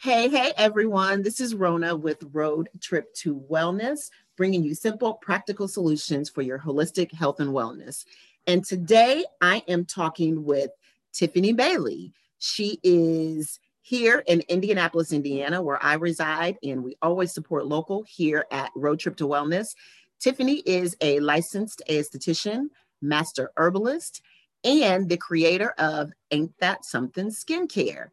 Hey, hey, everyone. This is Rona with Road Trip to Wellness, bringing you simple, practical solutions for your holistic health and wellness. And today I am talking with Tiffany Bailey. She is here in Indianapolis, Indiana, where I reside, and we always support local here at Road Trip to Wellness. Tiffany is a licensed aesthetician, master herbalist, and the creator of Ain't That Something Skincare.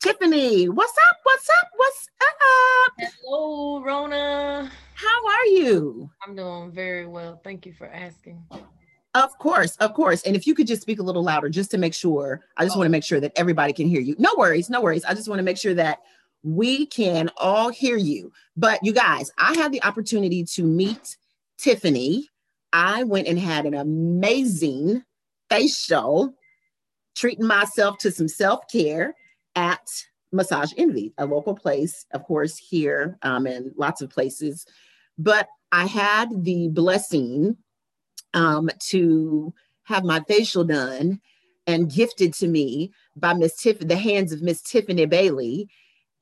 Tiffany, what's up? What's up? What's up? Hello, Rona. How are you? I'm doing very well. Thank you for asking. Of course, of course. And if you could just speak a little louder, just to make sure, I just oh. want to make sure that everybody can hear you. No worries, no worries. I just want to make sure that we can all hear you. But you guys, I had the opportunity to meet Tiffany. I went and had an amazing facial, treating myself to some self care at Massage Envy, a local place, of course, here um, and lots of places. But I had the blessing um, to have my facial done and gifted to me by Miss Tiff, the hands of Miss Tiffany Bailey.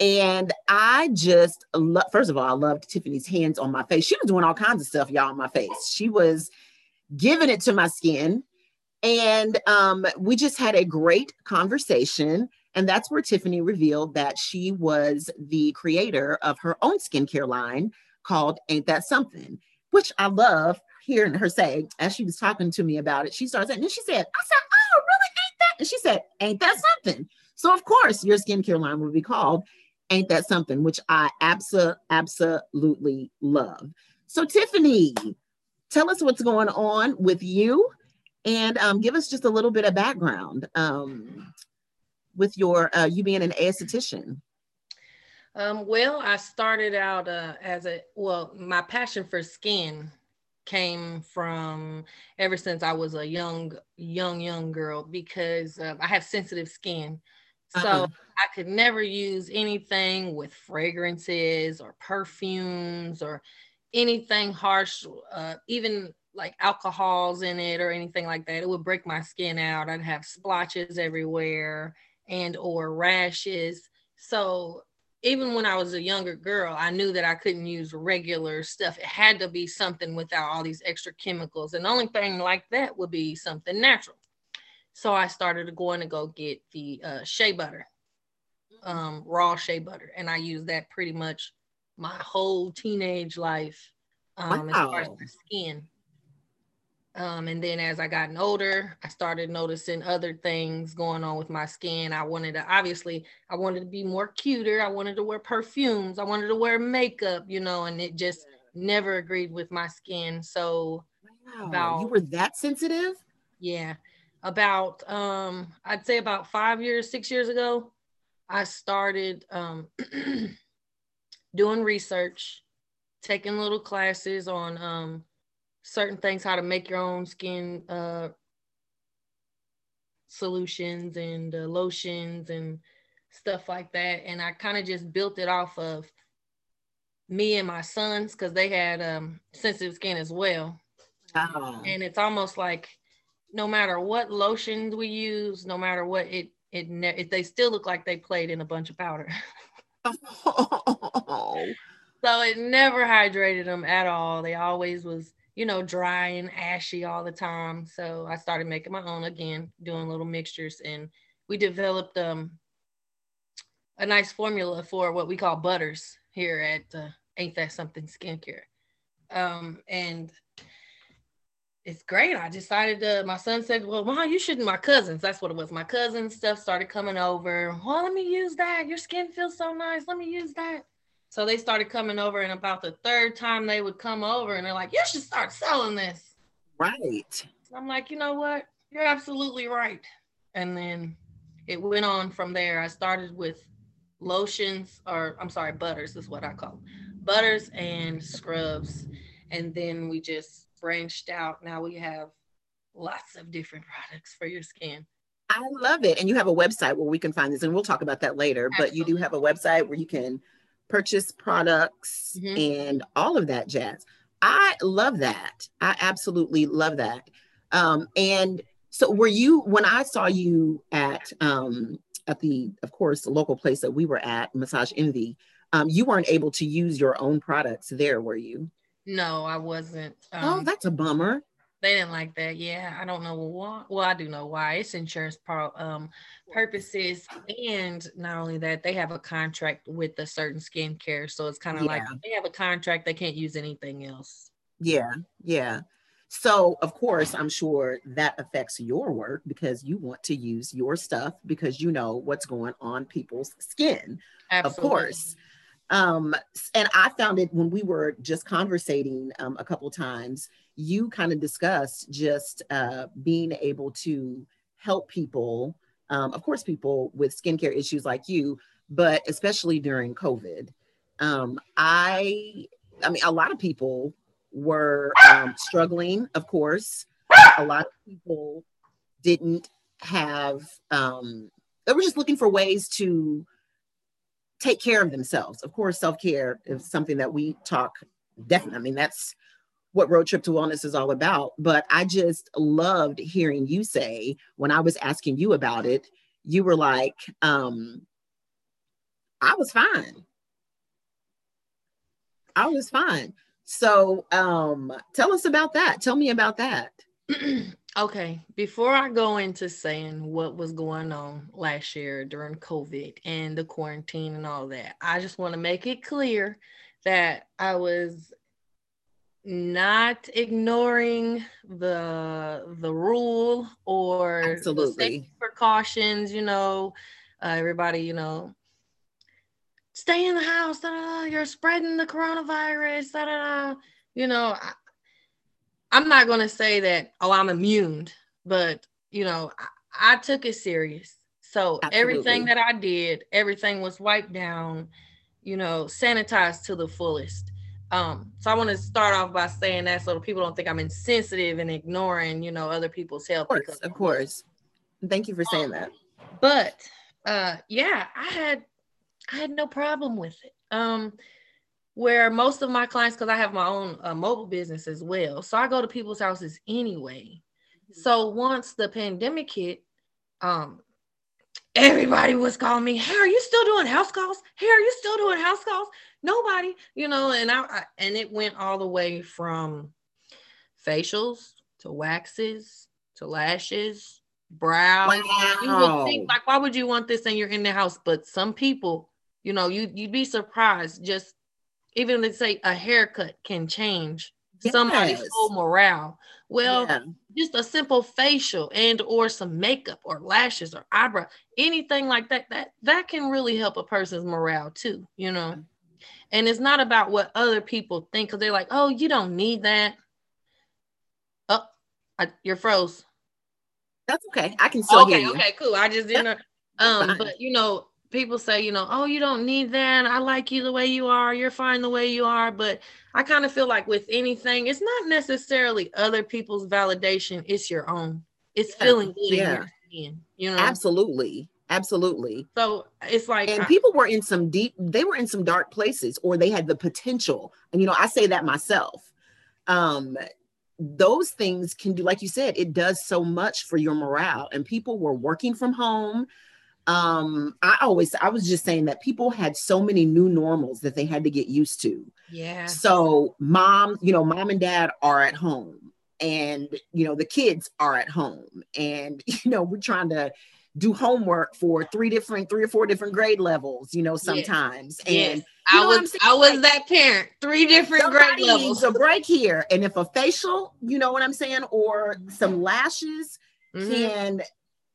And I just love, first of all, I loved Tiffany's hands on my face. She was doing all kinds of stuff, y'all, on my face. She was giving it to my skin. And um, we just had a great conversation. And that's where Tiffany revealed that she was the creator of her own skincare line called Ain't That Something, which I love hearing her say as she was talking to me about it. She saying, and she said, I said, Oh, really? Ain't that? And she said, Ain't that something? So, of course, your skincare line will be called Ain't That Something, which I abso- absolutely love. So, Tiffany, tell us what's going on with you and um, give us just a little bit of background. Um, with your uh, you being an aesthetician? Um, well, I started out uh, as a well, my passion for skin came from ever since I was a young, young, young girl because uh, I have sensitive skin. So uh-huh. I could never use anything with fragrances or perfumes or anything harsh, uh, even like alcohols in it or anything like that. It would break my skin out. I'd have splotches everywhere and or rashes. So even when I was a younger girl, I knew that I couldn't use regular stuff. It had to be something without all these extra chemicals. And the only thing like that would be something natural. So I started going to go get the uh, shea butter, um, raw shea butter. And I used that pretty much my whole teenage life um, wow. as far as the skin. Um, and then as I gotten older, I started noticing other things going on with my skin. I wanted to obviously I wanted to be more cuter. I wanted to wear perfumes. I wanted to wear makeup, you know, and it just never agreed with my skin. So wow. about you were that sensitive? Yeah. About um, I'd say about five years, six years ago, I started um doing research, taking little classes on um certain things, how to make your own skin uh, solutions and uh, lotions and stuff like that. And I kind of just built it off of me and my sons because they had um, sensitive skin as well. Oh. And it's almost like no matter what lotions we use, no matter what it it, ne- it they still look like they played in a bunch of powder. oh. So it never hydrated them at all. They always was you know, dry and ashy all the time. So I started making my own again, doing little mixtures, and we developed um, a nice formula for what we call butters here at uh, Ain't That Something Skincare. Um, and it's great. I decided to, my son said, Well, mom, you shouldn't. My cousins, that's what it was. My cousins stuff started coming over. Well, let me use that. Your skin feels so nice. Let me use that. So they started coming over, and about the third time they would come over, and they're like, "You should start selling this." Right. I'm like, you know what? You're absolutely right. And then it went on from there. I started with lotions, or I'm sorry, butters is what I call them. butters and scrubs, and then we just branched out. Now we have lots of different products for your skin. I love it. And you have a website where we can find this, and we'll talk about that later. Absolutely. But you do have a website where you can purchase products mm-hmm. and all of that jazz. I love that. I absolutely love that. Um, and so were you when I saw you at um, at the, of course, the local place that we were at, Massage Envy, um, you weren't able to use your own products there, were you? No, I wasn't. Oh, um, oh, that's a bummer. They didn't like that. Yeah, I don't know why. Well, I do know why. It's insurance pro, um, purposes, and not only that, they have a contract with a certain skincare, so it's kind of yeah. like they have a contract. They can't use anything else. Yeah, yeah. So, of course, I'm sure that affects your work because you want to use your stuff because you know what's going on people's skin. Absolutely. Of course. Um, and I found it when we were just conversating um, a couple times, you kind of discussed just uh, being able to help people, um, of course, people with skincare issues like you, but especially during COVID. Um, I, I mean, a lot of people were um, struggling, of course. A lot of people didn't have, um, they were just looking for ways to take care of themselves. Of course, self care is something that we talk definitely. I mean, that's what Road Trip to Wellness is all about. But I just loved hearing you say when I was asking you about it, you were like, um, I was fine. I was fine. So um, tell us about that. Tell me about that. okay, before I go into saying what was going on last year during COVID and the quarantine and all that, I just want to make it clear that I was not ignoring the the rule or absolutely precautions you know uh, everybody you know stay in the house. Da, da, da, you're spreading the coronavirus. Da, da, da. You know, I, I'm not going to say that, oh, I'm immune, but, you know, I, I took it serious. So Absolutely. everything that I did, everything was wiped down, you know, sanitized to the fullest. Um, so I want to start off by saying that so people don't think I'm insensitive and ignoring, you know, other people's health. Of course, of course. Thank you for saying um, that. But uh yeah, I had I had no problem with it. Um, where most of my clients, because I have my own uh, mobile business as well, so I go to people's houses anyway. Mm-hmm. So once the pandemic hit, um, everybody was calling me, "Hey, are you still doing house calls? Hey, are you still doing house calls?" Nobody, you know, and I, I and it went all the way from facials to waxes to lashes, brow. Wow. You would think like, why would you want this and you're in the house? But some people you know, you you'd be surprised. Just even let's say a haircut can change yes. somebody's whole morale. Well, yeah. just a simple facial and or some makeup or lashes or eyebrow, anything like that, that that can really help a person's morale too, you know. Mm-hmm. And it's not about what other people think because they're like, oh, you don't need that. Oh, I, you're froze. That's okay. I can still okay, hear you. Okay, cool. I just didn't. Um, but you know, people say, you know, oh, you don't need that. I like you the way you are. You're fine the way you are. But I kind of feel like with anything, it's not necessarily other people's validation, it's your own. It's yeah. feeling good yeah. in your skin, you know. Absolutely. Absolutely. So it's like and I, people were in some deep, they were in some dark places, or they had the potential. And you know, I say that myself. Um, those things can do, like you said, it does so much for your morale. And people were working from home um i always i was just saying that people had so many new normals that they had to get used to yeah so mom you know mom and dad are at home and you know the kids are at home and you know we're trying to do homework for three different three or four different grade levels you know sometimes yes. and yes. I was I was like, that parent, three different grade levels. Needs a break here, and if a facial, you know what I'm saying, or some lashes mm-hmm. can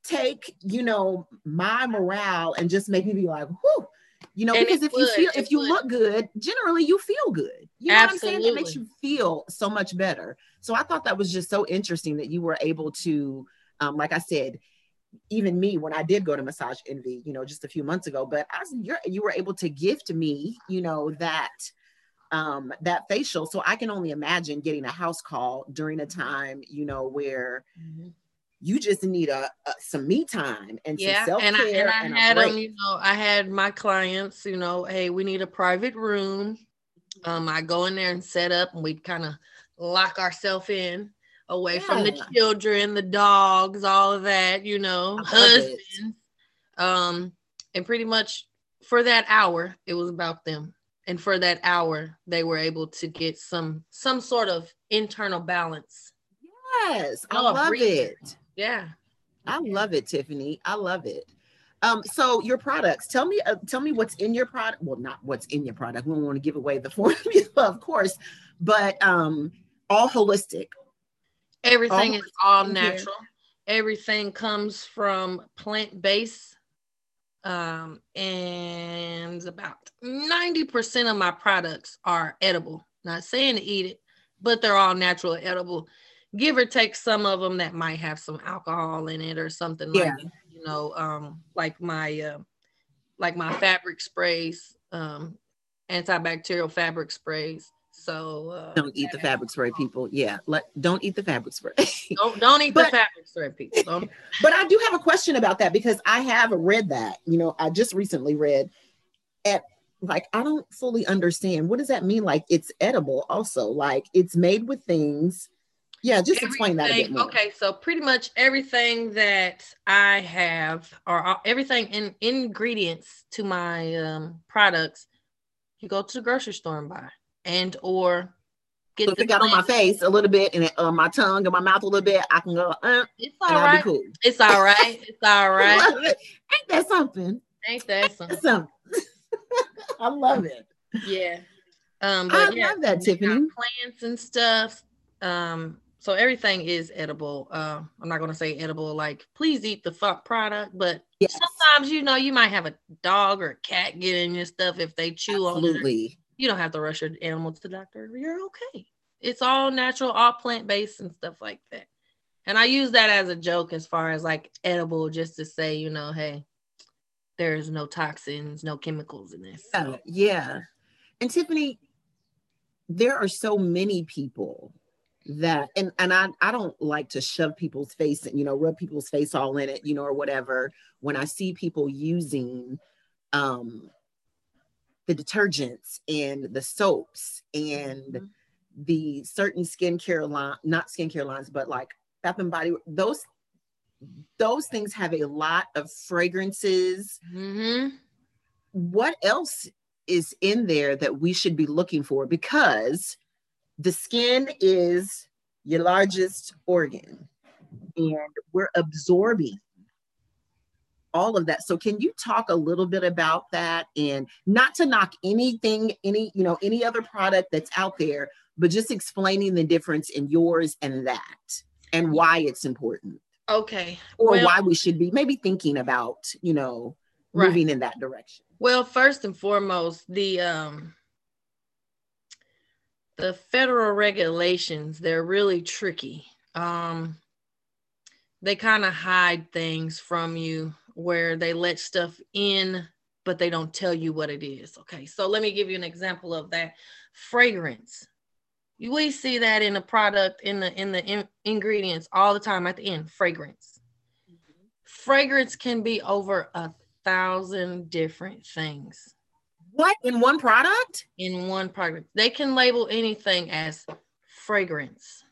take, you know, my morale and just make me be like, whoo, you know, and because if would, you feel if you would. look good, generally you feel good. You know Absolutely. what I'm saying? It makes you feel so much better. So I thought that was just so interesting that you were able to, um, like I said, even me when I did go to Massage Envy, you know, just a few months ago, but as you're you were able to gift me, you know, that um that facial. So I can only imagine getting a house call during a time, you know, where mm-hmm you just need a, a some me time and yeah, some and I, and I and had them, you know, I had my clients, you know, hey, we need a private room. Um, I go in there and set up, and we kind of lock ourselves in away yeah. from the children, the dogs, all of that, you know, husbands. Um, and pretty much for that hour, it was about them. And for that hour, they were able to get some some sort of internal balance. Yes, I love it. Yeah. I love it, Tiffany. I love it. Um, so your products, tell me, uh, tell me what's in your product. Well, not what's in your product. We don't want to give away the formula, of course, but um, all holistic. Everything all is all natural. Everything comes from plant based. Um, and about 90% of my products are edible. Not saying to eat it, but they're all natural, edible. Give or take some of them that might have some alcohol in it or something yeah. like that you know, um, like my uh, like my fabric sprays, um, antibacterial fabric sprays. So uh, don't eat the fabric spray, people. Yeah, let don't eat the fabric spray. don't don't eat but, the fabric spray, people. Don't. but I do have a question about that because I have read that. You know, I just recently read, and like I don't fully understand what does that mean. Like it's edible, also. Like it's made with things yeah, just everything, explain that a bit more. Okay, so pretty much everything that I have, or everything in ingredients to my um, products, you go to the grocery store and buy, and or get. So it got on my face a little bit and on uh, my tongue and my mouth a little bit, I can go. Uh, it's all right. Cool. It's all right. It's all right. Ain't that something? Ain't that something? something. I love it. Yeah. Um, but I yeah, love that, Tiffany. Plants and stuff. Um, so everything is edible. Uh, I'm not gonna say edible like please eat the fuck product, but yes. sometimes you know you might have a dog or a cat get in your stuff if they chew Absolutely. on it. You don't have to rush your animal to the doctor. You're okay. It's all natural, all plant based and stuff like that. And I use that as a joke as far as like edible, just to say, you know, hey, there's no toxins, no chemicals in this. Yeah, yeah. And Tiffany, there are so many people that and and I I don't like to shove people's face and you know rub people's face all in it you know or whatever when I see people using um the detergents and the soaps and mm-hmm. the certain skincare line not skincare lines but like bath and body those those things have a lot of fragrances mm-hmm. what else is in there that we should be looking for because the skin is your largest organ and we're absorbing all of that. So can you talk a little bit about that? And not to knock anything any you know any other product that's out there but just explaining the difference in yours and that and why it's important. Okay. Or well, why we should be maybe thinking about you know moving in that direction. Well first and foremost the um the federal regulations they're really tricky. Um they kind of hide things from you where they let stuff in but they don't tell you what it is okay so let me give you an example of that fragrance we see that in the product in the in the in, ingredients all the time at the end fragrance mm-hmm. fragrance can be over a thousand different things what in one product? In one product. They can label anything as fragrance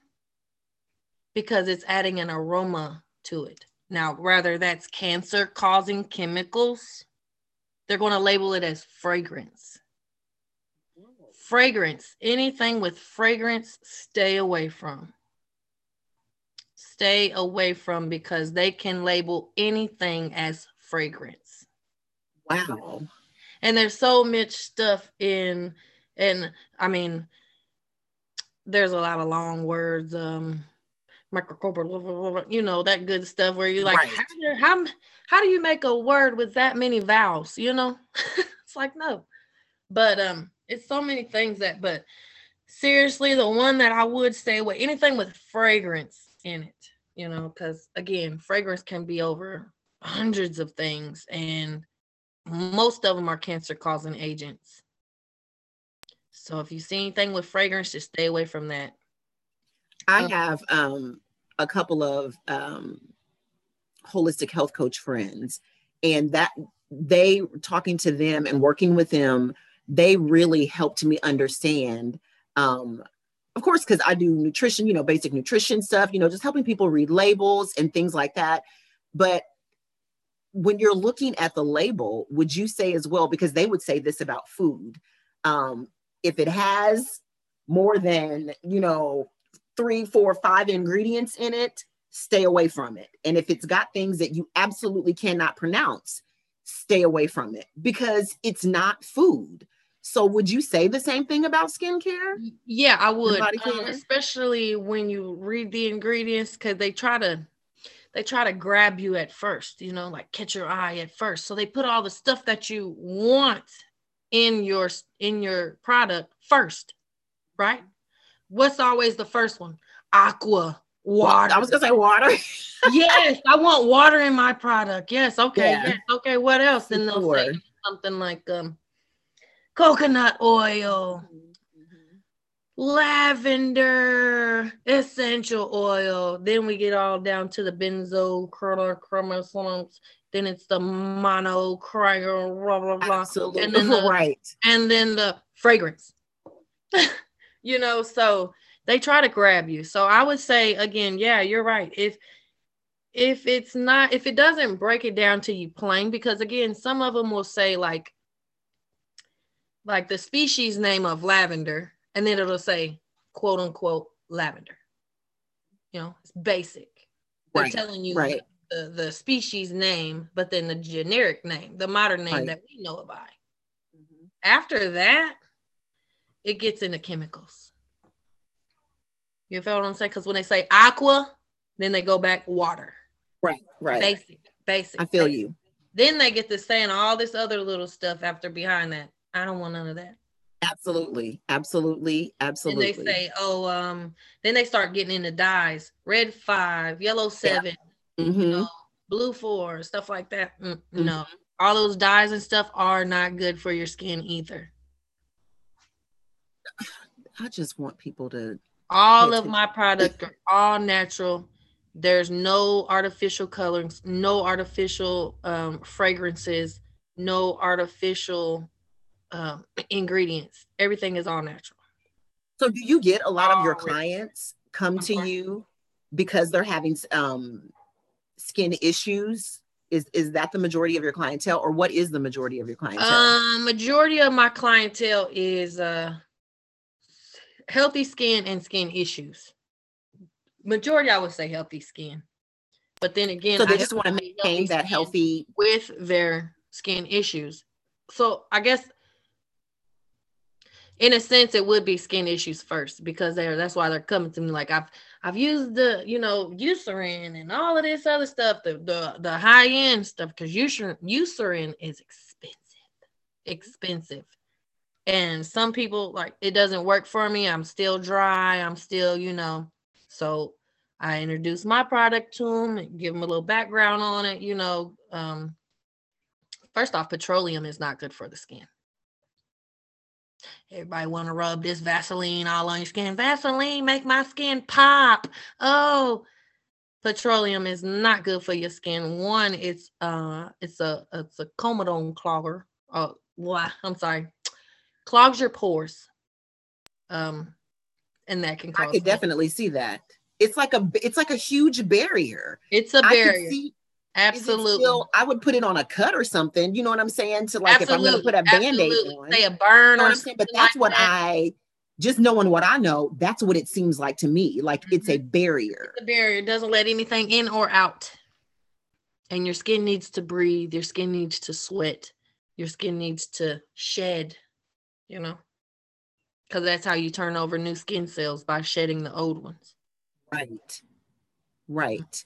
because it's adding an aroma to it. Now, rather that's cancer causing chemicals, they're going to label it as fragrance. Fragrance, anything with fragrance, stay away from. Stay away from because they can label anything as fragrance. Wow and there's so much stuff in and i mean there's a lot of long words um microcorporal you know that good stuff where you're like right. how, do, how, how do you make a word with that many vowels you know it's like no but um it's so many things that but seriously the one that i would stay away anything with fragrance in it you know because again fragrance can be over hundreds of things and most of them are cancer causing agents. So if you see anything with fragrance, just stay away from that. I have um, a couple of um, holistic health coach friends, and that they talking to them and working with them, they really helped me understand. Um, of course, because I do nutrition, you know, basic nutrition stuff, you know, just helping people read labels and things like that. But when you're looking at the label, would you say as well, because they would say this about food, um, if it has more than, you know, three, four, five ingredients in it, stay away from it. And if it's got things that you absolutely cannot pronounce, stay away from it because it's not food. So would you say the same thing about skincare? Yeah, I would. Um, especially when you read the ingredients cuz they try to they try to grab you at first, you know, like catch your eye at first. So they put all the stuff that you want in your in your product first, right? What's always the first one? Aqua, water. I was gonna say water. yes, I want water in my product. Yes, okay, yeah. yes, okay. What else? And they'll say something like um coconut oil, mm-hmm. lavender, essential oil. Then we get all down to the benzo chromosomes. Then it's the mono cryo, blah blah blah. Absolutely. And then the, right. And then the fragrance. you know, so they try to grab you. So I would say again, yeah, you're right. If if it's not if it doesn't break it down to you plain because again some of them will say like like the species name of lavender, and then it'll say quote unquote lavender. You know, it's basic. They're right. telling you right. the, the species name, but then the generic name, the modern name right. that we know about. Mm-hmm. After that, it gets into chemicals. You feel what I'm saying? Because when they say aqua, then they go back water. Right, right. Basic, basic. I feel basic. you. Then they get to saying all this other little stuff after behind that. I don't want none of that. Absolutely, absolutely, absolutely. And they say, oh, um, then they start getting into dyes, red five, yellow seven, yeah. mm-hmm. you know, blue four, stuff like that. Mm, mm-hmm. No, all those dyes and stuff are not good for your skin either. I just want people to. All of my products are all natural. There's no artificial colorings, no artificial um, fragrances, no artificial um, ingredients. Everything is all natural. So, do you get a lot of your clients come to you because they're having um, skin issues? Is is that the majority of your clientele, or what is the majority of your clientele? Um, majority of my clientele is uh, healthy skin and skin issues. Majority, I would say, healthy skin. But then again, so they I just want to maintain that healthy with their skin issues. So I guess in a sense it would be skin issues first because they're that's why they're coming to me like I've I've used the you know Eucerin and all of this other stuff the the, the high end stuff because Eucerin Eucerin is expensive expensive and some people like it doesn't work for me I'm still dry I'm still you know so I introduce my product to them give them a little background on it you know um first off petroleum is not good for the skin Everybody want to rub this Vaseline all on your skin. Vaseline make my skin pop. Oh, petroleum is not good for your skin. One, it's uh, it's a it's a comedone clogger. Oh, why? I'm sorry, clogs your pores. Um, and that can cause. I could definitely see that. It's like a it's like a huge barrier. It's a barrier. See, Absolutely. Still, I would put it on a cut or something. You know what I'm saying? To like Absolutely. if I'm going to put a band-aid on. Say a burn you know or something. But that's like what that. I just knowing what I know, that's what it seems like to me. Like mm-hmm. it's a barrier. It's a barrier. It doesn't let anything in or out. And your skin needs to breathe. Your skin needs to sweat. Your skin needs to shed, you know, because that's how you turn over new skin cells by shedding the old ones. Right. Right.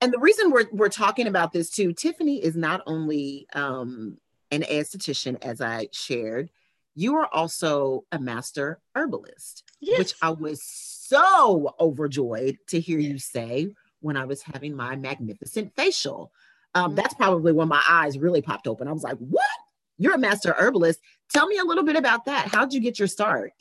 And the reason we're we're talking about this too, Tiffany is not only um, an esthetician, as I shared, you are also a master herbalist, yes. which I was so overjoyed to hear you say when I was having my magnificent facial. Um, mm-hmm. That's probably when my eyes really popped open. I was like, "What? You're a master herbalist? Tell me a little bit about that. How'd you get your start?"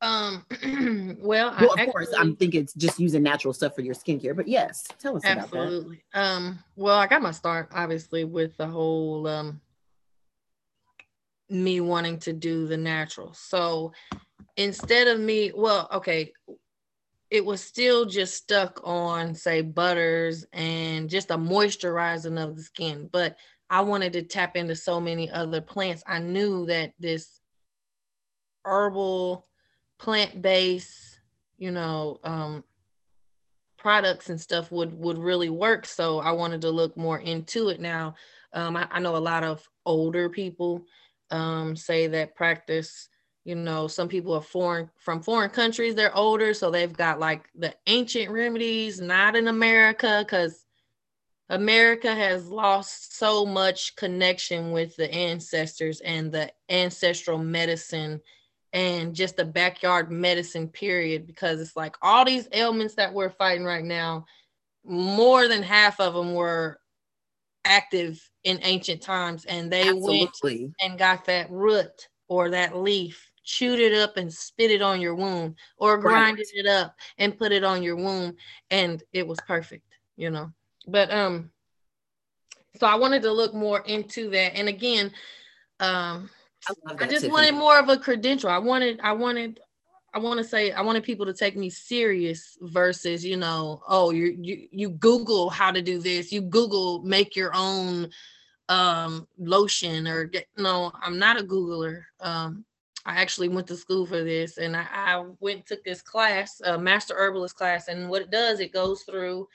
Um, well, well of actually, course, I'm thinking it's just using natural stuff for your skincare, but yes, tell us absolutely. Um, well, I got my start obviously with the whole um me wanting to do the natural. So instead of me, well, okay, it was still just stuck on say butters and just a moisturizing of the skin but i wanted to tap into so many other plants. I knew that this herbal plant-based you know um, products and stuff would would really work. So i wanted to look more into it now. Um, I, I, know a lot of older people um, say that practice you know some people are foreign from foreign countries they're older so they've got like the ancient remedies not in america because america has lost so much connection with the ancestors and the ancestral medicine and just the backyard medicine period because it's like all these ailments that we're fighting right now more than half of them were active in ancient times and they Absolutely. went and got that root or that leaf chewed it up and spit it on your wound or grinded right. it up and put it on your wound and it was perfect you know but um so i wanted to look more into that and again um I, I just Tiffany. wanted more of a credential. I wanted, I wanted, I want to say, I wanted people to take me serious versus, you know, oh, you you you Google how to do this, you Google make your own um lotion or get no, I'm not a Googler. Um, I actually went to school for this and I, I went took this class, a master herbalist class, and what it does, it goes through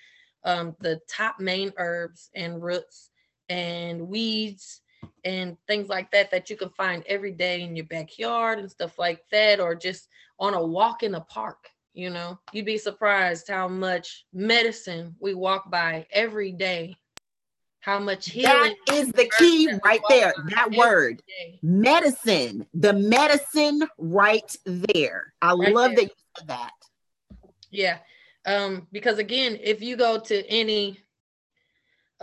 um the top main herbs and roots and weeds and things like that that you can find every day in your backyard and stuff like that or just on a walk in the park you know you'd be surprised how much medicine we walk by every day how much healing that is the key right there that word day. medicine the medicine right there i right love there. that you said that yeah um because again if you go to any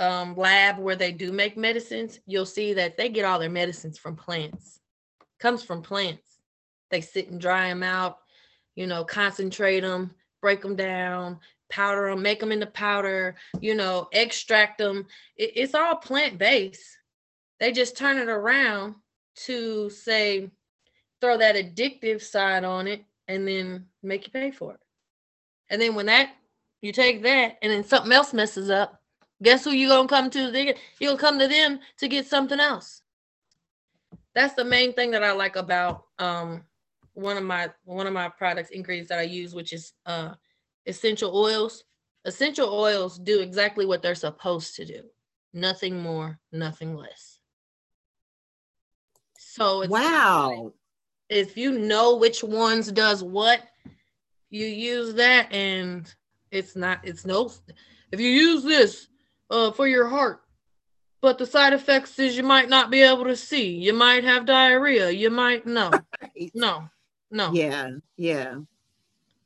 um, lab where they do make medicines, you'll see that they get all their medicines from plants. Comes from plants. They sit and dry them out, you know, concentrate them, break them down, powder them, make them into powder, you know, extract them. It, it's all plant based. They just turn it around to say, throw that addictive side on it and then make you pay for it. And then when that, you take that and then something else messes up, Guess who you gonna come to? They, you'll come to them to get something else. That's the main thing that I like about um, one of my one of my products ingredients that I use, which is uh, essential oils. Essential oils do exactly what they're supposed to do. Nothing more, nothing less. So wow. If you know which ones does what, you use that and it's not it's no if you use this uh, for your heart. But the side effects is you might not be able to see. You might have diarrhea. You might no, no, no. Yeah, yeah.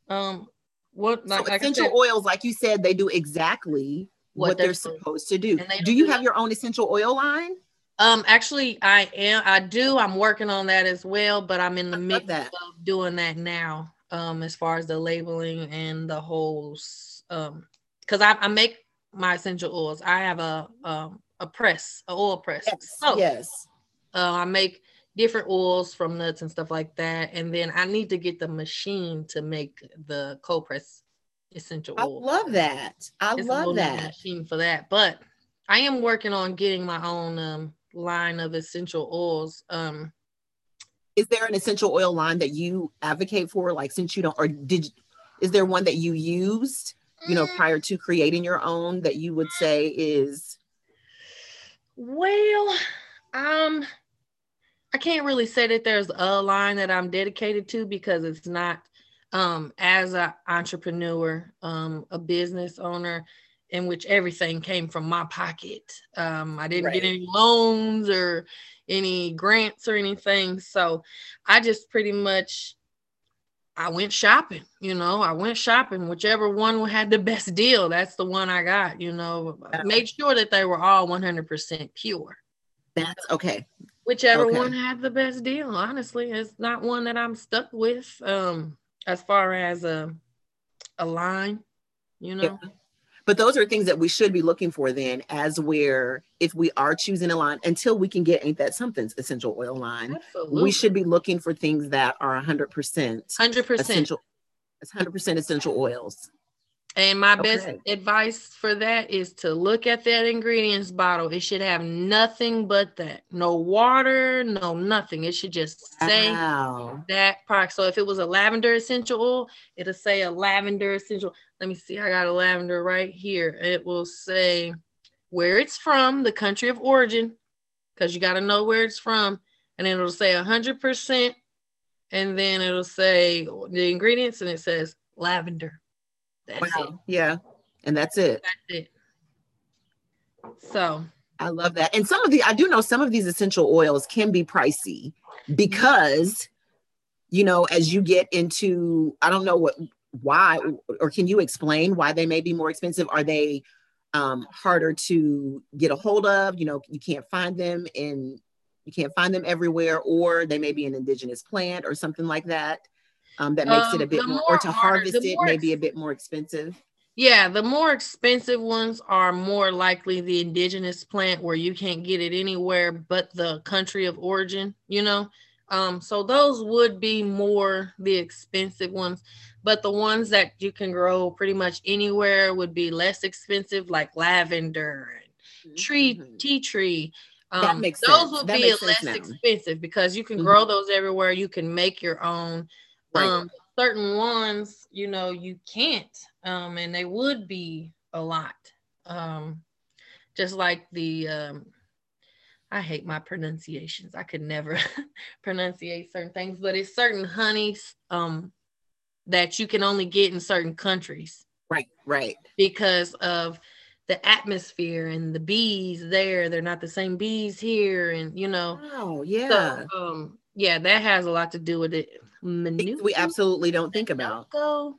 Um, what so like essential said, oils, like you said, they do exactly what, what they're, they're supposed to do. Do you do have that. your own essential oil line? Um, actually, I am. I do. I'm working on that as well, but I'm in the midst of doing that now. Um, as far as the labeling and the whole, um, because I, I make my essential oils. I have a um, a press, a oil press. Yes. So, yes. Uh, I make different oils from nuts and stuff like that, and then I need to get the machine to make the cold press essential oil. I love that. I it's love that machine for that. But I am working on getting my own um, line of essential oils. Um, is there an essential oil line that you advocate for? Like, since you don't, or did, is there one that you used? you know, prior to creating your own that you would say is? Well, um, I can't really say that there's a line that I'm dedicated to because it's not um as an entrepreneur, um, a business owner in which everything came from my pocket. Um, I didn't right. get any loans or any grants or anything. So I just pretty much I went shopping, you know, I went shopping, whichever one had the best deal, that's the one I got, you know, made sure that they were all 100% pure. That's okay. Whichever okay. one had the best deal, honestly, it's not one that I'm stuck with um as far as a a line, you know. Yeah. But those are things that we should be looking for then, as where if we are choosing a line, until we can get ain't that something's essential oil line, Absolutely. we should be looking for things that are 100% 100% essential. It's 100% essential oils. And my okay. best advice for that is to look at that ingredients bottle. It should have nothing but that. No water, no nothing. It should just say wow. that product. So if it was a lavender essential oil, it'll say a lavender essential. Let me see. I got a lavender right here. It will say where it's from, the country of origin, because you got to know where it's from. And then it'll say 100%. And then it'll say the ingredients and it says lavender. That's wow. it. Yeah. And that's it. That's it. So I love that. And some of the I do know some of these essential oils can be pricey mm-hmm. because you know, as you get into I don't know what why or can you explain why they may be more expensive? Are they um, harder to get a hold of? You know, you can't find them in you can't find them everywhere, or they may be an indigenous plant or something like that um, that makes um, it a um, bit more, more, or to harder, harvest it may be a bit more expensive. Yeah, the more expensive ones are more likely the indigenous plant where you can't get it anywhere but the country of origin, you know. Um, so those would be more the expensive ones, but the ones that you can grow pretty much anywhere would be less expensive, like lavender and tree, mm-hmm. tea tree. Um, that makes those sense. would that be less expensive because you can mm-hmm. grow those everywhere. You can make your own. Right. Um, certain ones, you know, you can't, um, and they would be a lot. Um, just like the, um, I hate my pronunciations. I could never pronunciate certain things, but it's certain honeys um, that you can only get in certain countries. Right, right. Because of the atmosphere and the bees there, they're not the same bees here, and you know. Oh yeah. So, um, yeah, that has a lot to do with it. Manuku, we absolutely don't think about. Munuku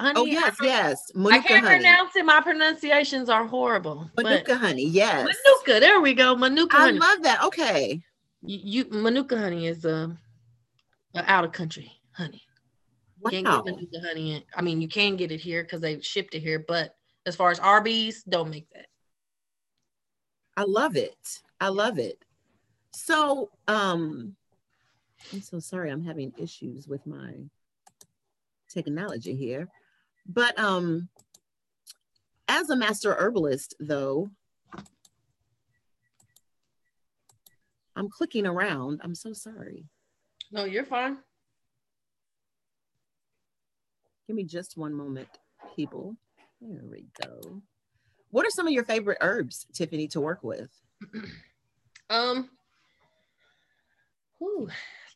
honey. Oh yes, yes. Manuka I can't honey. pronounce it. My pronunciations are horrible. Manuka honey, yes. Manuka, there we go. Manuka I honey. love that. Okay. You, you Manuka honey is a, out of country honey. Wow. Can't get Manuka honey. In. I mean, you can get it here because they shipped it here, but as far as our bees, don't make that. I love it. I love it. So, um, I'm so sorry, I'm having issues with my technology here. But um, as a master herbalist, though, I'm clicking around. I'm so sorry. No, you're fine. Give me just one moment, people. There we go. What are some of your favorite herbs, Tiffany, to work with? um, whew,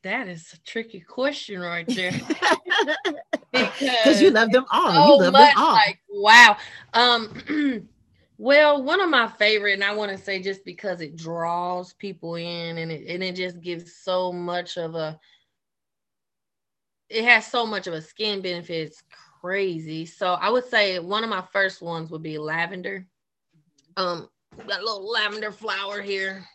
that is a tricky question right there. because you love them all. So you love much, them all. Like, wow. Um, well, one of my favorite, and I want to say just because it draws people in and it and it just gives so much of a it has so much of a skin benefit. It's crazy. So I would say one of my first ones would be lavender. Um, got a little lavender flower here.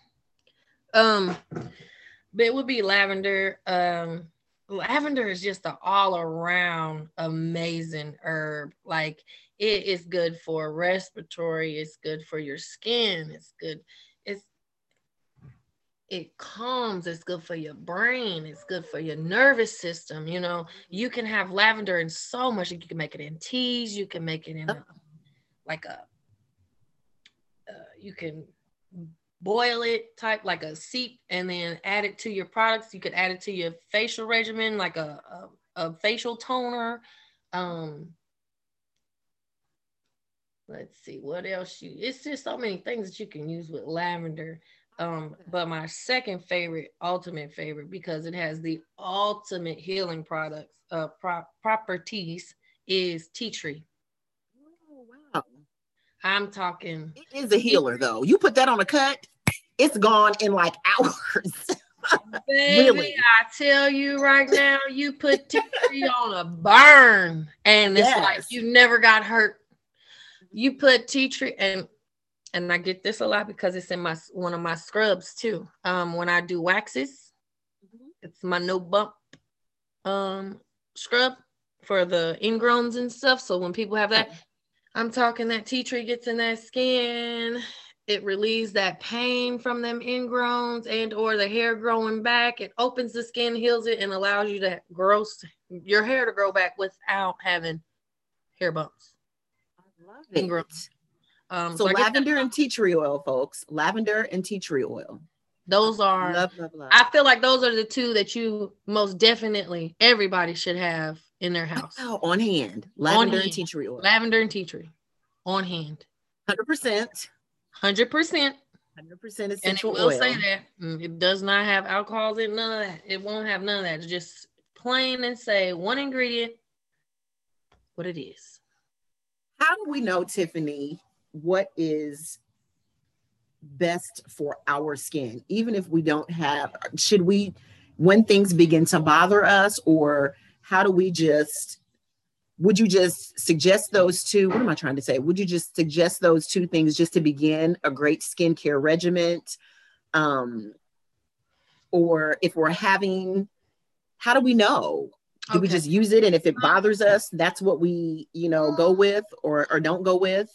Um, but it would be lavender. Um, lavender is just an all around amazing herb. Like it is good for respiratory, it's good for your skin, it's good. It's it calms, it's good for your brain, it's good for your nervous system. You know, you can have lavender in so much. You can make it in teas, you can make it in a, like a uh, you can boil it type like a seep and then add it to your products you could add it to your facial regimen like a, a, a facial toner um let's see what else you it's just so many things that you can use with lavender um but my second favorite ultimate favorite because it has the ultimate healing products uh pro- properties is tea tree oh, wow i'm talking it is a healer though you put that on a cut it's gone in like hours. Baby, really? I tell you right now, you put tea tree on a burn, and it's yes. like you never got hurt. You put tea tree, and and I get this a lot because it's in my one of my scrubs too. Um, when I do waxes, mm-hmm. it's my no bump um scrub for the ingrowns and stuff. So when people have that, I'm talking that tea tree gets in that skin it relieves that pain from them ingrowns and or the hair growing back. It opens the skin, heals it, and allows you to grow your hair to grow back without having hair bumps. I love it. Um, so, so lavender and tea tree oil, folks. Lavender and tea tree oil. Those are love, love, love. I feel like those are the two that you most definitely everybody should have in their house. Oh, on hand. Lavender on and tea tree oil. Lavender and tea tree on hand. 100%. 100%. 100% essential and it will oil. say that mm, it does not have alcohols in none of that. It won't have none of that. It's just plain and say one ingredient, what it is. How do we know, Tiffany, what is best for our skin? Even if we don't have, should we, when things begin to bother us, or how do we just would you just suggest those two? What am I trying to say? Would you just suggest those two things just to begin a great skincare regimen? Um, or if we're having, how do we know? Do okay. we just use it? And if it bothers us, that's what we, you know, go with or, or don't go with?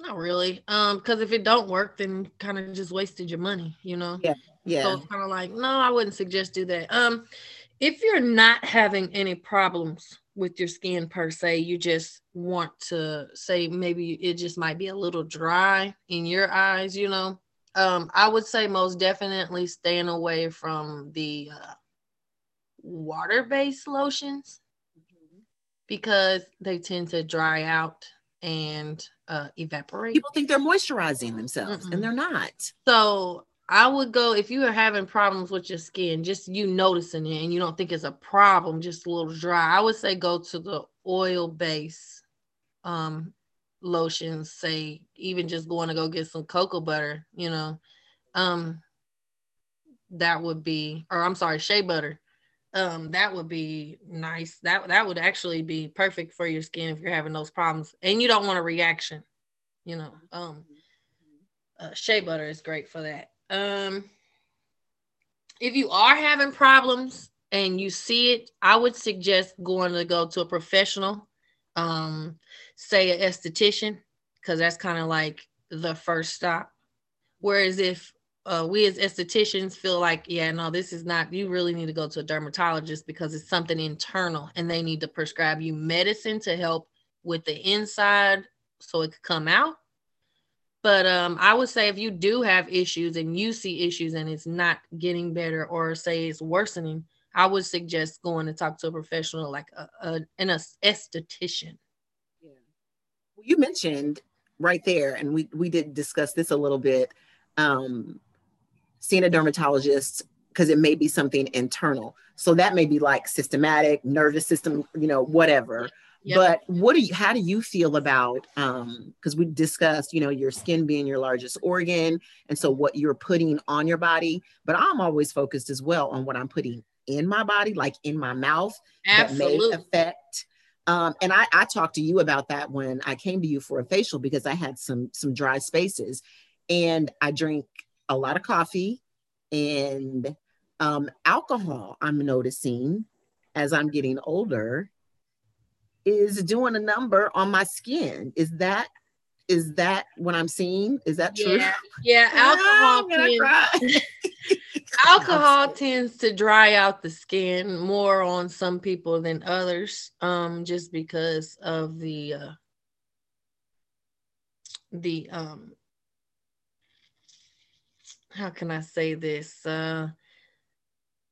Not really. Um, because if it don't work, then kind of just wasted your money, you know? Yeah. Yeah. So it's kind of like, no, I wouldn't suggest do that. Um, if you're not having any problems with your skin per se. You just want to say maybe it just might be a little dry in your eyes, you know. Um, I would say most definitely staying away from the uh, water-based lotions mm-hmm. because they tend to dry out and uh, evaporate. People think they're moisturizing themselves, Mm-mm. and they're not. So I would go if you are having problems with your skin, just you noticing it and you don't think it's a problem, just a little dry. I would say go to the oil base um lotions, say even just going to go get some cocoa butter, you know. Um that would be or I'm sorry, shea butter. Um that would be nice. That that would actually be perfect for your skin if you're having those problems and you don't want a reaction, you know. Um uh, shea butter is great for that. Um, if you are having problems and you see it, I would suggest going to go to a professional, um, say an esthetician, because that's kind of like the first stop. Whereas if uh, we as estheticians feel like, yeah, no, this is not, you really need to go to a dermatologist because it's something internal and they need to prescribe you medicine to help with the inside so it could come out. But um, I would say if you do have issues and you see issues and it's not getting better or say it's worsening, I would suggest going to talk to a professional like a, a an esthetician. Yeah. You mentioned right there, and we we did discuss this a little bit. Um, seeing a dermatologist because it may be something internal. So that may be like systematic, nervous system, you know, whatever. Yep. But what do you how do you feel about um because we discussed, you know, your skin being your largest organ and so what you're putting on your body, but I'm always focused as well on what I'm putting in my body, like in my mouth Absolutely. that may affect um, and I, I talked to you about that when I came to you for a facial because I had some some dry spaces and I drink a lot of coffee and um, alcohol I'm noticing as I'm getting older is doing a number on my skin. Is that is that what I'm seeing? Is that true? Yeah, yeah. Alcohol, tends, alcohol tends to dry out the skin more on some people than others, um, just because of the uh, the um, how can I say this? Uh,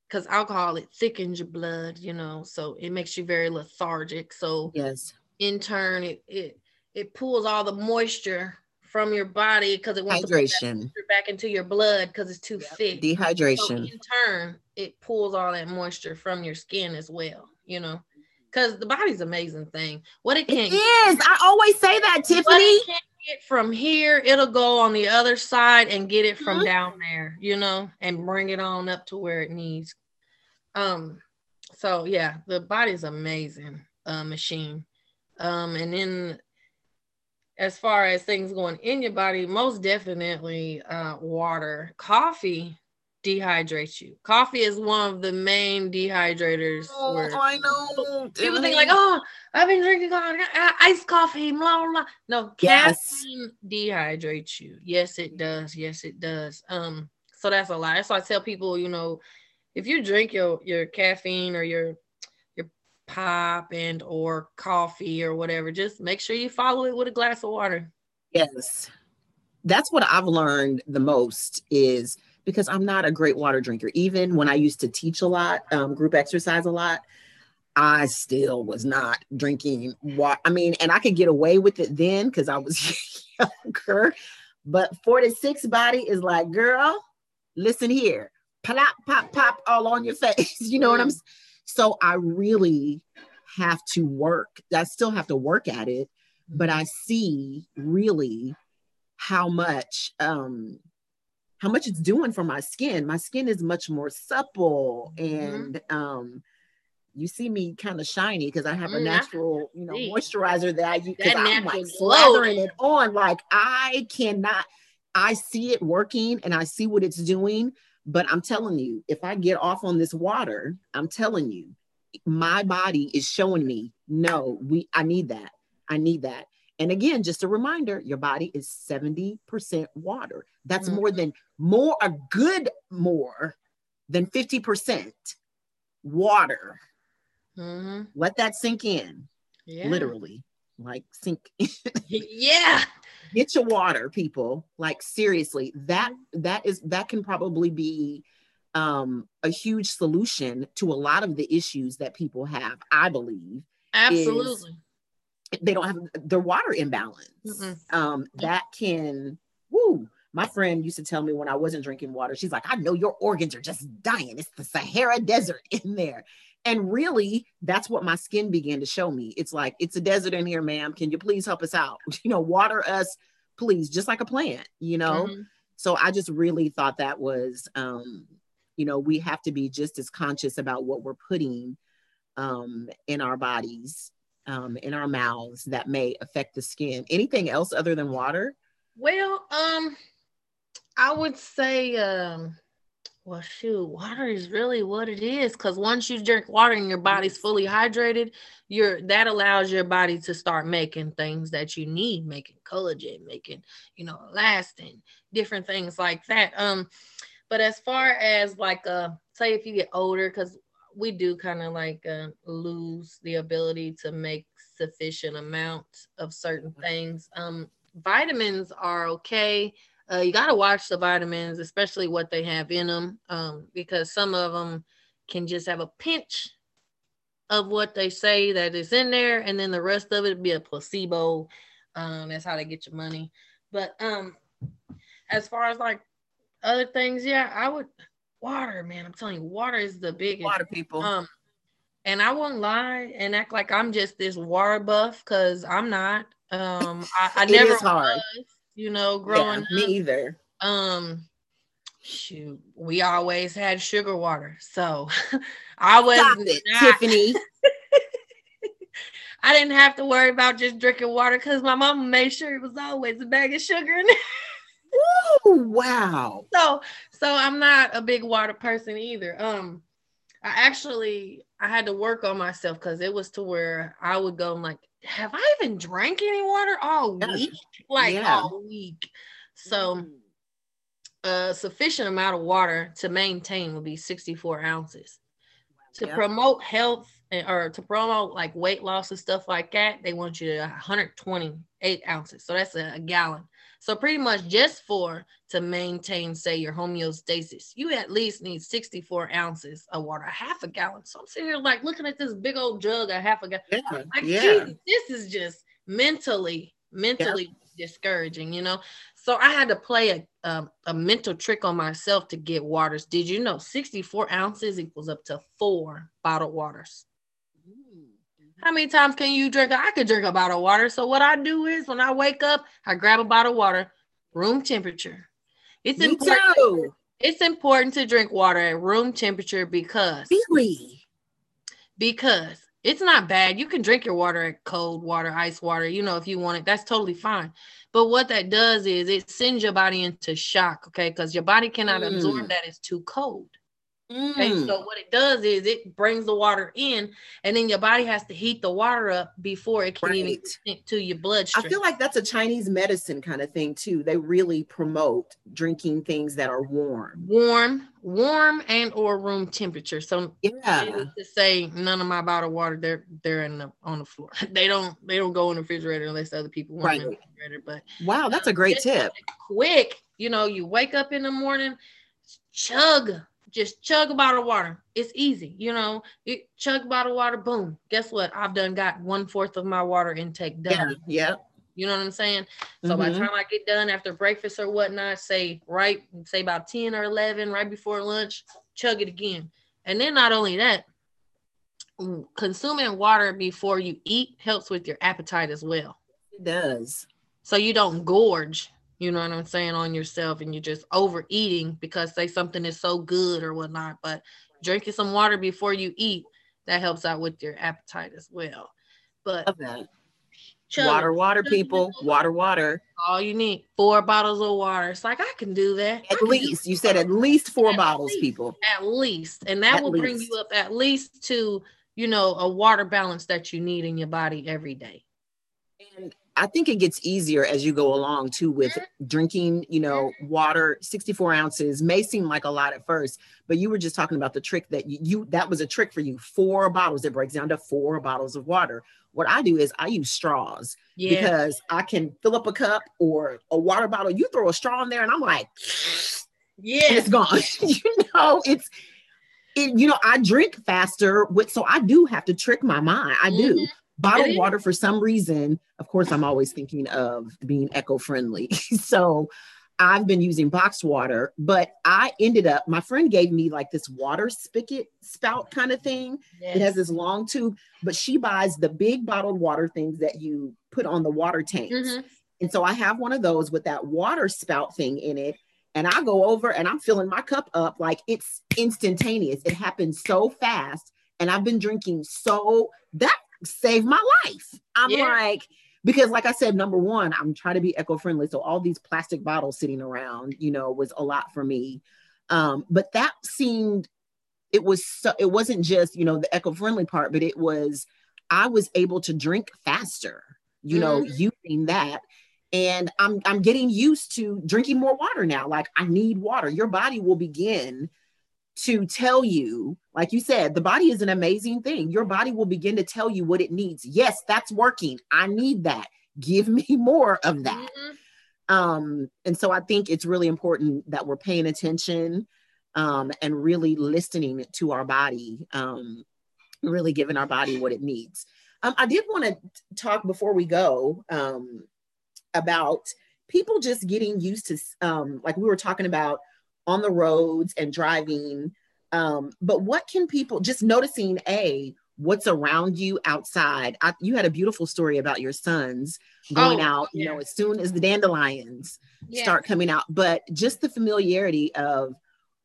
because alcohol it thickens your blood, you know, so it makes you very lethargic. So yes, in turn, it it it pulls all the moisture from your body because it wants hydration to back into your blood because it's too yep. thick. Dehydration. So in turn, it pulls all that moisture from your skin as well. You know, because the body's amazing thing. What it can it is. I always say that, Tiffany. Get from here, it'll go on the other side and get it from mm-hmm. down there, you know, and bring it on up to where it needs um, so yeah, the body's amazing uh, machine. Um, and then as far as things going in your body, most definitely uh, water. Coffee dehydrates you. Coffee is one of the main dehydrators. Oh, I know. People think like, oh, I've been drinking iced coffee, blah blah. blah. No, Yes. caffeine dehydrates you. Yes, it does. Yes, it does. Um, so that's a lie. That's why I tell people, you know, if you drink your your caffeine or your your pop and or coffee or whatever, just make sure you follow it with a glass of water. Yes. That's what I've learned the most is because I'm not a great water drinker. Even when I used to teach a lot, um, group exercise a lot, I still was not drinking water. I mean, and I could get away with it then because I was younger. But 46 body is like, girl, listen here, pop, pop, pop all on your face. You know what I'm s- so I really have to work. I still have to work at it, but I see really how much um how much it's doing for my skin. My skin is much more supple Mhm. and um you see me kind of shiny because I have a Mm, I natural, you know, moisturizer that I use because I'm like slathering it on. Like I cannot, I see it working and I see what it's doing. But I'm telling you, if I get off on this water, I'm telling you, my body is showing me, no, we I need that. I need that. And again, just a reminder, your body is 70% water. That's Mhm. more than more a good more than 50% water. Mhm. Let that sink in, Yeah. literally. Like sink yeah. get your water, people. Like seriously, that that is that can probably be um a huge solution to a lot of the issues that people have, I believe. Absolutely. They don't have their water imbalance. Um, that can woo. My friend used to tell me when I wasn't drinking water, she's like, I know your organs are just dying. It's the Sahara Desert in there. And really, that's what my skin began to show me. It's like, it's a desert in here, ma'am. Can you please help us out? You know, water us, please, just like a plant, you know? Mhm. So I just really thought that was, um, you know, we have to be just as conscious about what we're putting um, in our bodies, um, in our mouths that may affect the skin. Anything else other than water? Well, um, I would say, um, well, shoot, water is really what it is. Because once you drink water and your body's fully hydrated, you're that allows your body to start making things that you need, making collagen, making you know, elastin, different things like that. Um, but as far as like, uh, say if you get older, because we do kind of like uh, lose the ability to make sufficient amounts of certain things. Um, vitamins are okay. Uh, you got to watch the vitamins, especially what they have in them, um, because some of them can just have a pinch of what they say that is in there, and then the rest of it be a placebo. Um, that's how they get your money. But um, as far as like other things, yeah, I would water, man. I'm telling you, water is the biggest. Water people. Um, and I won't lie and act like I'm just this water buff because I'm not. Um, I, I never is hard. was, you know, Yeah, growing me up. either. Um, shoot, we always had sugar water, so I was Stop it, not- Tiffany. I didn't have to worry about just drinking water because my mama made sure it was always a bag of sugar in it. Ooh, wow. so so I'm not a big water person either. Um, I actually I had to work on myself because it was to where I would go and like, have I even drank any water all week? Like Yeah. all week. So a sufficient amount of water to maintain would be 64 ounces. To Yeah. promote health and- or to promote like weight loss and stuff like that, they want you to 128 ounces. So that's a, a gallon. So pretty much just for to maintain, say, your homeostasis, you at least need 64 ounces of water, half a gallon. So I'm sitting here like looking at this big old jug, a half a gallon. yeah, Like, yeah. Jesus, this is just mentally, mentally discouraging, you know. So I had to play a, a a mental trick on myself to get waters. Did you know 64 ounces equals up to four bottled waters? How many times can you drink? I could drink a bottle of water. So what I do is when I wake up, I grab a bottle of water, room temperature. It's Me important. too. It's important to drink water at room temperature because Really? because it's not bad. You can drink your water at cold water, ice water, you know, if you want it, that's totally fine. But what that does is it sends your body into shock, okay? Because your body cannot mm. absorb that it's too cold. Mm. Okay, so what it does is it brings the water in, and then your body has to heat the water up before it can right. even get to your bloodstream. I feel like that's a Chinese medicine kind of thing too. They really promote drinking things that are warm, warm, warm, and or room temperature. So yeah, to say none of my bottled water, they're they're in the on the floor. they don't they don't go in the refrigerator unless other people want right. in the refrigerator. But wow, that's a great tip. Quick, you know, you wake up in the morning, chug just chug a bottle of water. It's easy, you know. It, chug a bottle of water, boom. Guess what? I've done got one fourth of my water intake done. Yeah. yeah. You know what I'm saying? So mm-hmm. by the mm-hmm. time I get done after breakfast or whatnot, say right, say about 10 or 11, right before lunch, chug it again. And then not only that, consuming water before you eat helps with your appetite as well. It does. So you don't gorge you know what I'm saying, on yourself and you're just overeating because say something is so good or whatnot. But drinking some water before you eat, that helps out with your appetite as well. But water, water, people, water, water. All you need four bottles of water. It's like I can do that. At least you said at least four at bottles, least, people. At least, and that at will least. bring you up at least to you know a water balance that you need in your body every day. I think it gets easier as you go along too with drinking, you know, water, 64 ounces may seem like a lot at first, but you were just talking about the trick that you, you that was a trick for you. Four bottles, it breaks down to four bottles of water. What I do is I use straws yeah. because I can fill up a cup or a water bottle. You throw a straw in there and I'm like, yeah, it's gone. you know, it's it, you know, I drink faster with so I do have to trick my mind. I do. Mm-hmm bottled water for some reason of course i'm always thinking of being eco-friendly so i've been using boxed water but i ended up my friend gave me like this water spigot spout kind of thing yes. it has this long tube but she buys the big bottled water things that you put on the water tanks mm-hmm. and so i have one of those with that water spout thing in it and I go over and I'm filling my cup up like it's instantaneous. It happens so fast. And I've been drinking so that saved my life. I'm yeah. like, because like I said, number one, I'm trying to be eco-friendly. So all these plastic bottles sitting around, you know, was a lot for me. Um, but that seemed it was so it wasn't just, you know, the eco-friendly part, but it was I was able to drink faster, you mm know, mm-hmm. using that. And I'm I'm getting used to drinking more water now. Like I need water. Your body will begin to tell you, like you said, the body is an amazing thing. Your body will begin to tell you what it needs. Yes, that's working. I need that. Give me more of that. Mm-hmm. Um, and so I think it's really important that we're paying attention um, and really listening to our body, um, really giving our body what it needs. Um, I did want to talk before we go um, about people just getting used to, um, like we were talking about on the roads and driving. Um, but what can people just noticing a what's around you outside? I, you had a beautiful story about your sons going oh, out, yeah. you know, as soon as the dandelions yeah. start coming out, but just the familiarity of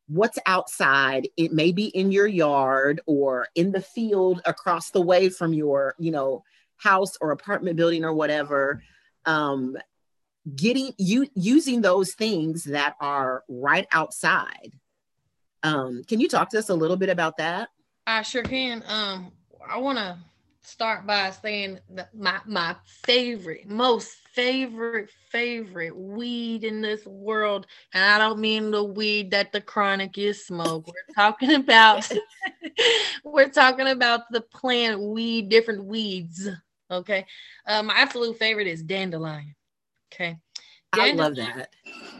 what's outside it may be in your yard or in the field across the way from your you know house or apartment building or whatever um, getting you using those things that are right outside. Um can you talk to us a little bit about that? I sure can. Um i want to start by saying that my my favorite most favorite favorite weed in this world and i don't mean the weed that the chronic is smoke. We're talking about we're talking about the plant weed different weeds okay? Um, my absolute favorite is dandelion Okay. I love that.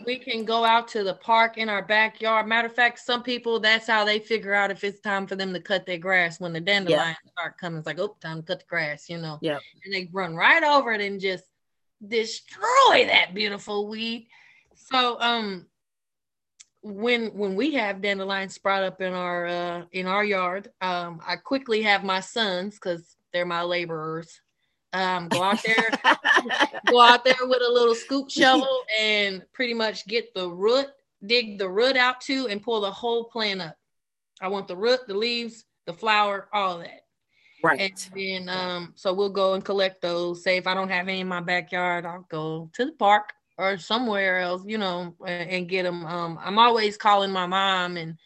We can go out to the park in our backyard. Matter of fact, some people that's how they figure out if it's time for them to cut their grass when the dandelions yeah. start coming. It's like, oh, time to cut the grass, you know. Yeah. And they run right over it and just destroy that beautiful weed. So um when when we have dandelions sprout up in our uh in our yard, um I quickly have my sons because they're my laborers um, go out there, go out there with a little scoop shovel and pretty much get the root, dig the root out too, and pull the whole plant up. I want the root, the leaves, the flower, all that. Right. And then um, so we'll go and collect those. Say if I don't have any in my backyard, I'll go to the park or somewhere else, you know, and, and get them. Um, I'm always calling my mom and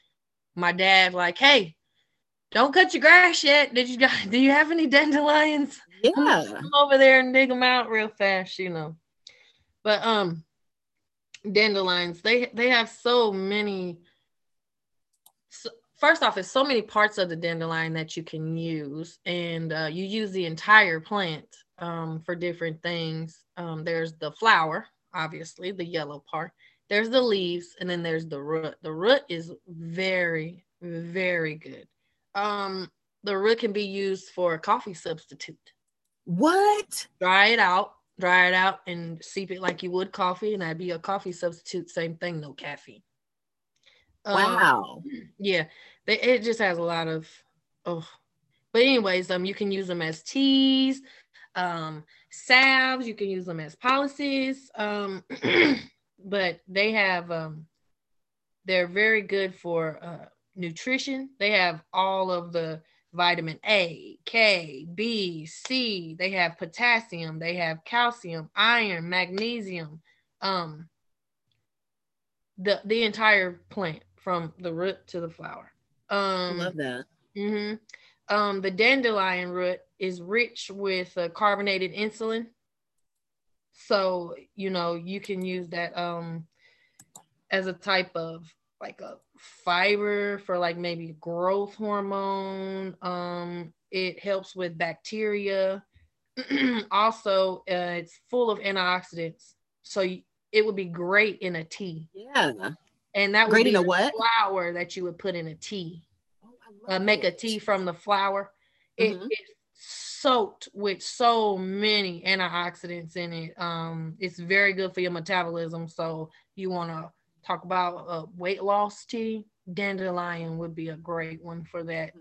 my dad, like, hey, don't cut your grass yet. Did you do you have any dandelions? Yeah. Come over there and dig them out real fast, you know. But um dandelions, they they have so many so, first off, it's so many parts of the dandelion that you can use, and uh, you use the entire plant um, for different things. Um, there's the flower, obviously, the yellow part. There's the leaves, and then there's the root. The root is very, very good. Um, the root can be used for a coffee substitute. What? Dry it out, dry it out, and seep it like you would coffee, and that'd be a coffee substitute. Same thing, no caffeine. Um, Wow. yeah, they, it just has a lot of oh. But anyways, um, you can use them as teas, um, salves. You can use them as poultices. Um, but they have um, they're very good for uh, nutrition. They have all of the vitamin A, K, B, C. They have potassium. They have calcium, iron, magnesium. Um, the the entire plant from the root to the flower. I Um, love that. hmm Um, the dandelion root is rich with uh, carbonated inulin. So, you know, you can use that um, as a type of like a fiber for like maybe growth hormone. Um, it helps with bacteria. also, uh, it's full of antioxidants. So it would be great in a tea. Yeah. And that would Great be in a what? flour that you would put in a tea Oh, uh, make a tea from the flour. It, Mhm. It's soaked with so many antioxidants in it. Um, it's very good for your metabolism. So you want to talk about uh, weight loss tea, dandelion would be a great one for that.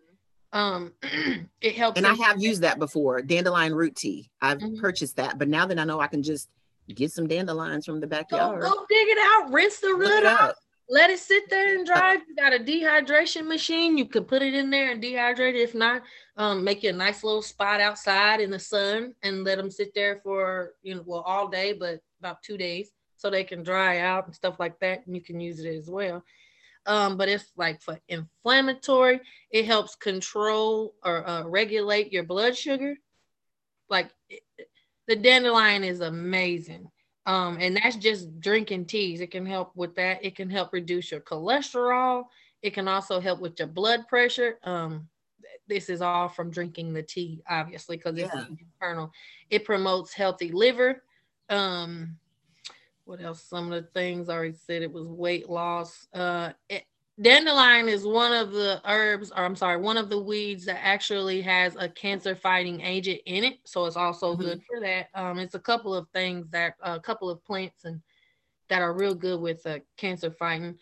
Um, it helps. And I have used that before, dandelion root tea. I've Mhm. purchased that, but now that I know I can just get some dandelions from the Go, backyard. go dig it out, rinse the root out, up. let it sit there and dry. If you got a dehydration machine, you can put it in there and dehydrate it. If not, um, make you a nice little spot outside in the sun and let them sit there for you know well all day, but about two days, so they can dry out and stuff like that. And you can use it as well. Um, but it's like for inflammatory, it helps control or uh, regulate your blood sugar. Like it, the dandelion is amazing. Um, and that's just drinking teas. It can help with that. It can help reduce your cholesterol. It can also help with your blood pressure. Um, this is all from drinking the tea, obviously, because it's internal. It promotes healthy liver. Um, what else? Some of the things I already said it was weight loss. Uh, it, dandelion is one of the herbs, or I'm sorry, one of the weeds that actually has a cancer fighting agent in it. So it's also Mhm. good for that. Um, it's a couple of things that a couple of plants and that are real good with uh, cancer fighting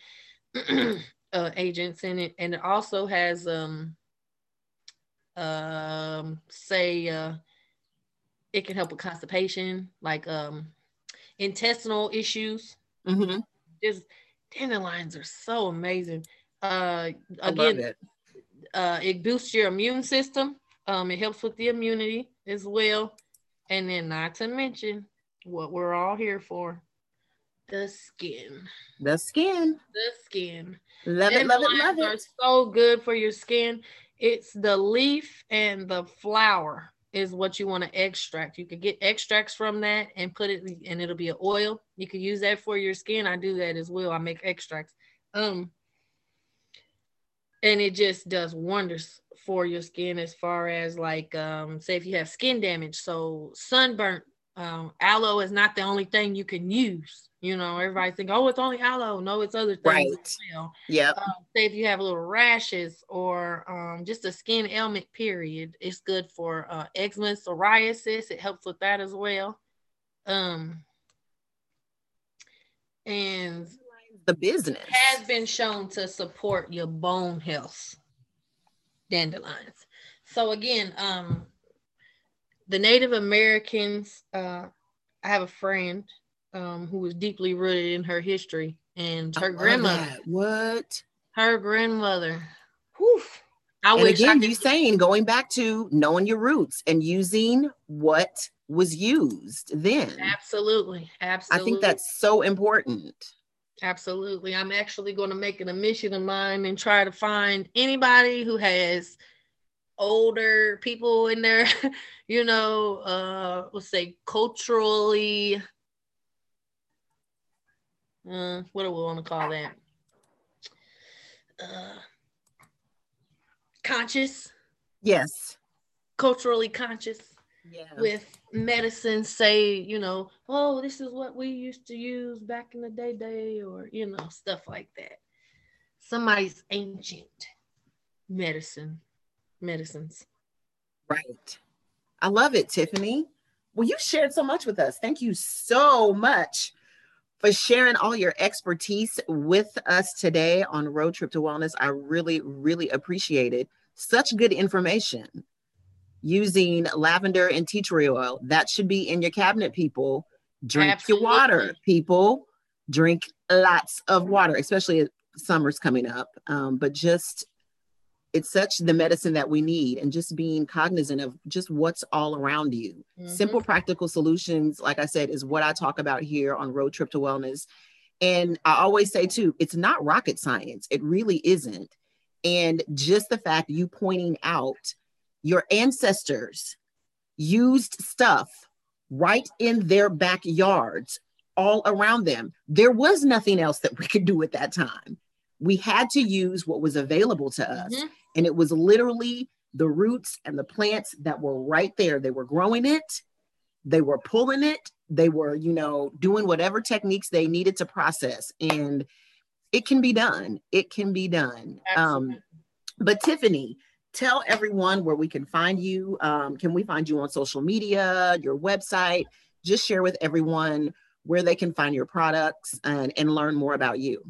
uh, agents in it, and it also has um, um, say uh, it can help with constipation, like um, intestinal issues Mm-hmm. just dandelions are so amazing. Uh, again, it. uh, it boosts your immune system. Um, it helps with the immunity as well, and then not to mention what we're all here for, the skin. The skin. The skin. Love it, love it, love Dandelions are so good for your skin. It's the leaf and the flower is what you want to extract. You could get extracts from that and put it and it'll be an oil. You could use that for your skin. I do that as well. I make extracts. Um and it just does wonders for your skin as far as like um say if you have skin damage. So sunburnt um, aloe is not the only thing you can use. You know, everybody think, oh, it's only aloe. No, it's other things Right. as well Yep. um, say if you have little rashes or um, just a skin ailment period it's good for uh, eczema psoriasis it helps with that as well um, and The business. has been shown to support your bone health dandelions so again um, the native americans uh, i have a friend um, who was deeply rooted in her history and her grandmother. What? her grandmother whew, I and again, you saying going back to knowing your roots and using what was used then. Absolutely. Absolutely. I think that's so important. Absolutely. I'm actually going to make it a mission of mine and try to find anybody who has older people in there, you know, uh, let's say culturally, uh, what do we want to call that? Uh, conscious. Yes. Culturally conscious. Yeah. With medicine, say, you know, oh, this is what we used to use back in the day, day, or you know, stuff like that. Somebody's ancient medicine medicines. Right. I love it, Tiffany. Well, you shared so much with us. Thank you so much for sharing all your expertise with us today on Road Trip to Wellness. I really, really appreciate it. Such good information using lavender and tea tree oil. That should be in your cabinet, people. Drink Absolutely. your water, people. Drink lots of water, especially summer's coming up. Um, but just it's such the medicine that we need and just being cognizant of just what's all around you. Mm-hmm. simple practical solutions like i said is what i talk about here on road trip to wellness. And i always say too it's not rocket science. It really isn't. And just the fact you pointing out your ancestors used stuff right in their backyards all around them. There was nothing else that we could do at that time we had to use what was available to us. Mm-hmm. And it was literally the roots and the plants that were right there. They were growing it, they were pulling it, they were, you know, doing whatever techniques they needed to process. And it can be done. It can be done. Um, but Tiffany, tell everyone where we can find you. Um, can we find you on social media, your website? Just share with everyone where they can find your products and, and learn more about you.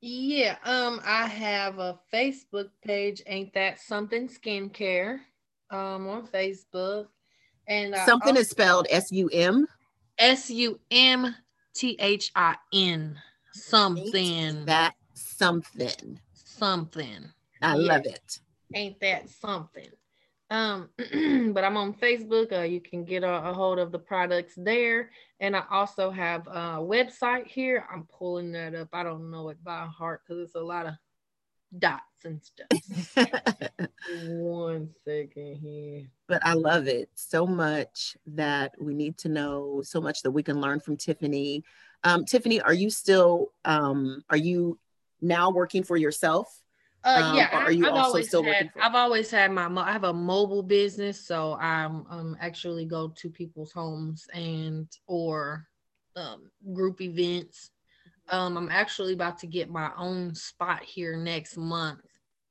Yeah, um, I have a Facebook page, Ain't That Something Skincare, um, on Facebook. And something is spelled S U M S U M T H I N. Something. That something. Something. I yeah. love it. Ain't that something? Um, but I'm on Facebook. Uh, you can get a, a, hold of the products there. And I also have a website here. I'm pulling that up. I don't know it by heart because it's a lot of dots and stuff. One second here. But I love it so much that we need to know so much that we can learn from Tiffany. Um, Tiffany, are you still um, are you now working for yourself? Uh, um, yeah, are you I've also still had, working? For- I've always had my. I have a mobile business, so I'm um actually go to people's homes and or um, group events. Um, I'm actually about to get my own spot here next month.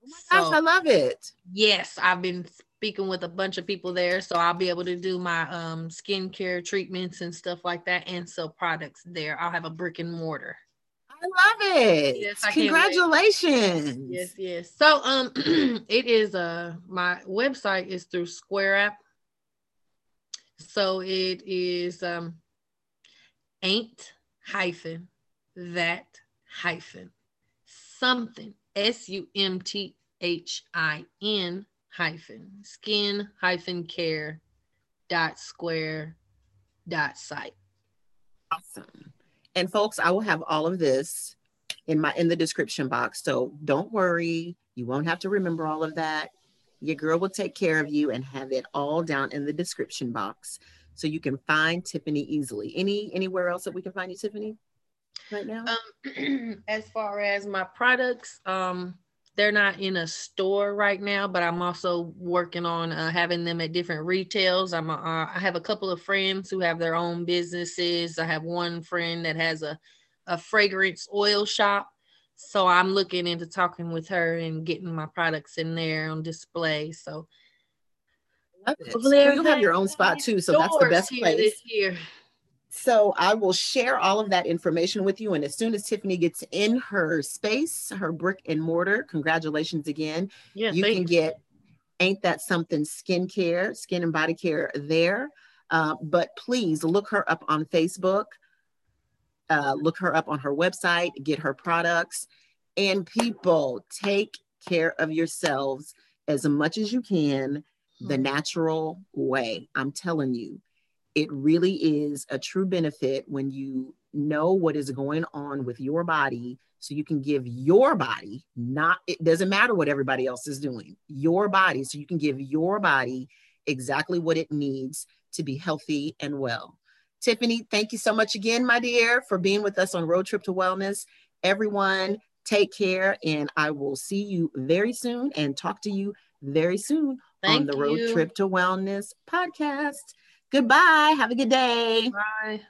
Oh my gosh, I love it. Yes, I've been speaking with a bunch of people there, so I'll be able to do my um skincare treatments and stuff like that, and sell products there. I'll have a brick and mortar. I love it. Yes, I Congratulations. Yes, yes. So um it is uh my website is through Square App. So it is um ain't hyphen that hyphen something S U M T H I N hyphen skin hyphen care dot square dot site. Awesome. And folks, I will have all of this in my in the description box. So don't worry, you won't have to remember all of that. Your girl will take care of you and have it all down in the description box so you can find Tiffany easily. Any anywhere else that we can find you, Tiffany, right now? Um, as far as my products, um, they're not in a store right now, but I'm also working on uh, having them at different retails. I'm a, uh, I have a couple of friends who have their own businesses. I have one friend that has a a fragrance oil shop, so I'm looking into talking with her and getting my products in there on display. So. Love it. So you have your own spot too, so that's the best place. This year. So I will share all of that information with you. And as soon as Tiffany gets in her space, her brick and mortar, congratulations again. Yeah, you can get Ain't That Something Skincare, Skin and Body Care there. Uh, but please look her up on Facebook, uh, look her up on her website, get her products. And people, take care of yourselves as much as you can the Mhm. natural way. I'm telling you, it really is a true benefit when you know what is going on with your body so you can give your body not it doesn't matter what everybody else is doing your body so you can give your body exactly what it needs to be healthy and well. Tiffany thank you so much again my dear for being with us on road trip to wellness. Everyone take care and i will see you very soon and talk to you very soon on Thank the road you. trip to wellness podcast goodbye have a good day Bye.